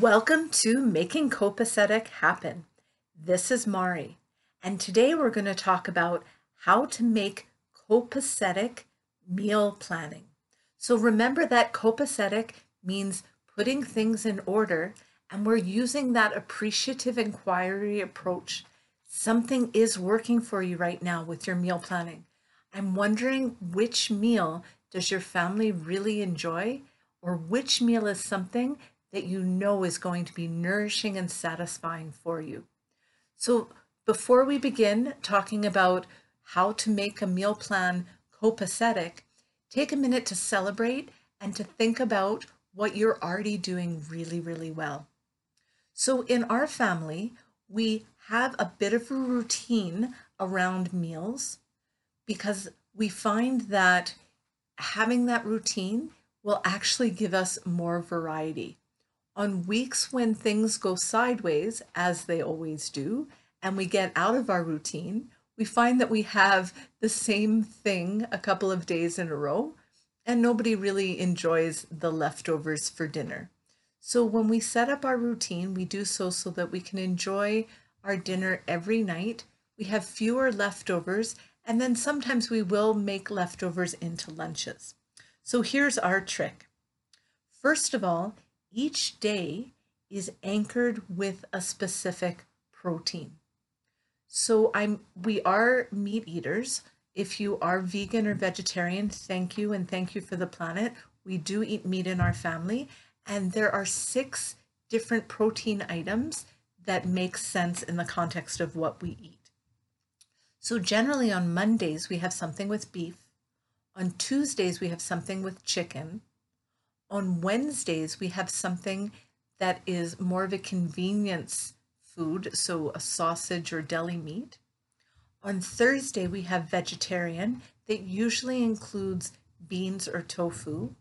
Welcome to Making Copacetic Happen. This is Mari, and today we're going to talk about how to make copacetic meal planning. So remember that copacetic means putting things in order, and we're using that appreciative inquiry approach. Something is working for you right now with your meal planning. I'm wondering which meal does your family really enjoy, or which meal is something that you know is going to be nourishing and satisfying for you. So, before we begin talking about how to make a meal plan copacetic, take a minute to celebrate and to think about what you're already doing really, really well. So, in our family, we have a bit of a routine around meals because we find that having that routine will actually give us more variety on weeks when things go sideways, as they always do, and we get out of our routine, we find that we have the same thing a couple of days in a row, and nobody really enjoys the leftovers for dinner. So when we set up our routine, we do so so that we can enjoy our dinner every night. We have fewer leftovers, and then sometimes we will make leftovers into lunches. So here's our trick. First of all, each day is anchored with a specific protein. So I'm we are meat eaters. If you are vegan or vegetarian, thank you and thank you for the planet. We do eat meat in our family and there are six different protein items that make sense in the context of what we eat. So generally on Mondays we have something with beef. On Tuesdays we have something with chicken. On Wednesdays, we have something that is more of a convenience food, so a sausage or deli meat. On Thursday, we have vegetarian that usually includes beans or tofu.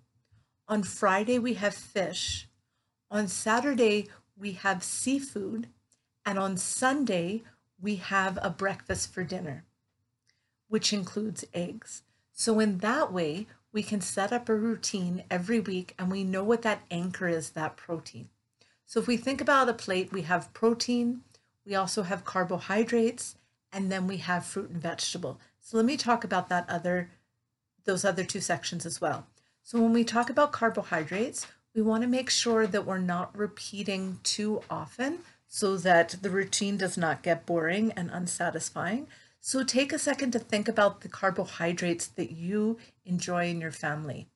On Friday, we have fish. On Saturday, we have seafood. And on Sunday, we have a breakfast for dinner, which includes eggs. So, in that way, we can set up a routine every week and we know what that anchor is, that protein. So if we think about a plate, we have protein, we also have carbohydrates, and then we have fruit and vegetable. So let me talk about that other those other two sections as well. So when we talk about carbohydrates, we want to make sure that we're not repeating too often so that the routine does not get boring and unsatisfying. So take a second to think about the carbohydrates that you enjoy in your family.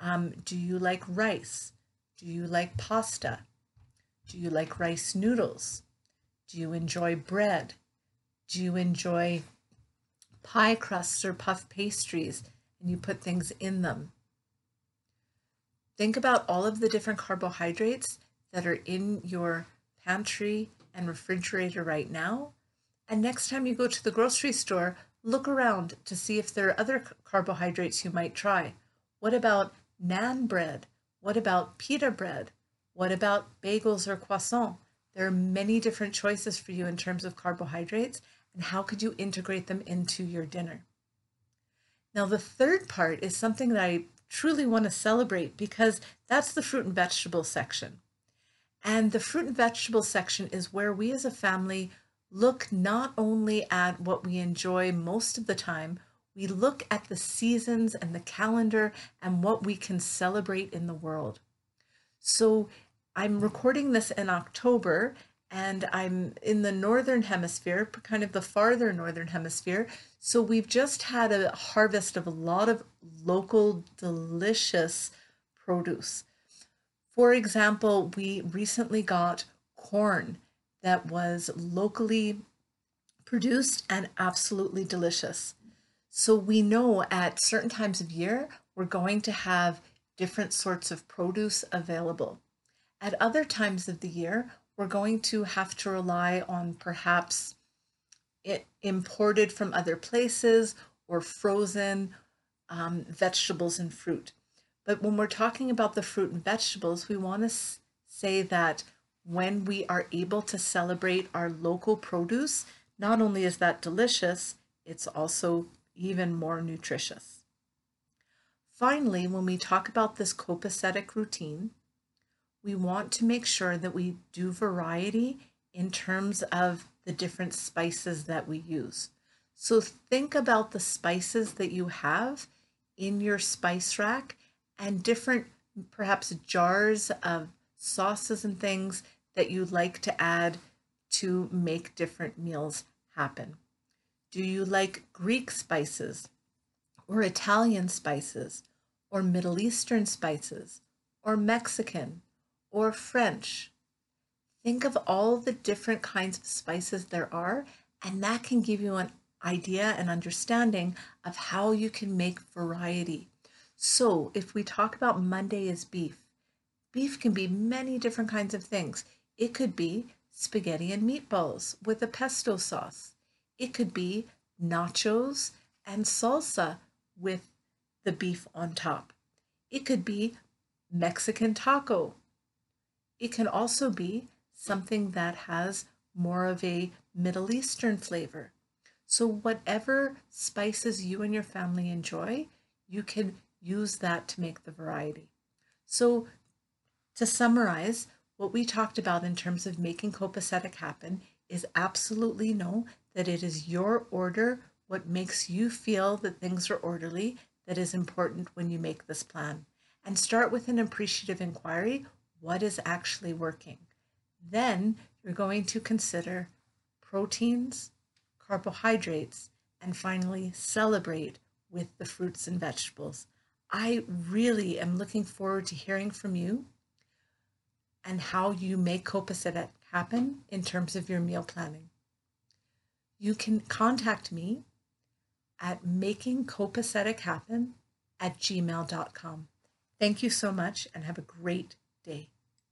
Um, do you like rice? Do you like pasta? Do you like rice noodles? Do you enjoy bread? Do you enjoy pie crusts or puff pastries and you put things in them? Think about all of the different carbohydrates that are in your pantry and refrigerator right now and next time you go to the grocery store, look around to see if there are other carbohydrates you might try. What about naan bread? What about pita bread? What about bagels or croissant? There are many different choices for you in terms of carbohydrates, and how could you integrate them into your dinner? Now, the third part is something that I truly want to celebrate because that's the fruit and vegetable section. And the fruit and vegetable section is where we as a family look not only at what we enjoy most of the time, we look at the seasons and the calendar and what we can celebrate in the world. So I'm recording this in October and I'm in the northern hemisphere, kind of the farther northern hemisphere. So we've just had a harvest of a lot of local delicious produce. For example, we recently got corn that was locally produced and absolutely delicious. So we know at certain times of year, we're going to have different sorts of produce available. At other times of the year, we're going to have to rely on perhaps it imported from other places or frozen um, vegetables and fruit. But when we're talking about the fruit and vegetables, we want to say that when we are able to celebrate our local produce, not only is that delicious, it's also even more nutritious. Finally, when we talk about this copacetic routine, we want to make sure that we do variety in terms of the different spices that we use. So think about the spices that you have in your spice rack and different perhaps jars of sauces and things that you'd like to add to make different meals happen. Do you like Greek spices or Italian spices or Middle Eastern spices or Mexican or French? Think of all the different kinds of spices there are, and that can give you an idea and understanding of how you can make variety. So, if we talk about Monday as beef, beef can be many different kinds of things. It could be spaghetti and meatballs with a pesto sauce. It could be nachos and salsa with the beef on top. It could be Mexican taco. It can also be something that has more of a Middle Eastern flavor. So, whatever spices you and your family enjoy, you can use that to make the variety. So, to summarize, what we talked about in terms of making copacetic happen is absolutely know that it is your order, what makes you feel that things are orderly, that is important when you make this plan. And start with an appreciative inquiry what is actually working? Then you're going to consider proteins, carbohydrates, and finally celebrate with the fruits and vegetables. I really am looking forward to hearing from you and how you make copacetic happen in terms of your meal planning. You can contact me at makingcopacetic happen at gmail.com. Thank you so much and have a great day.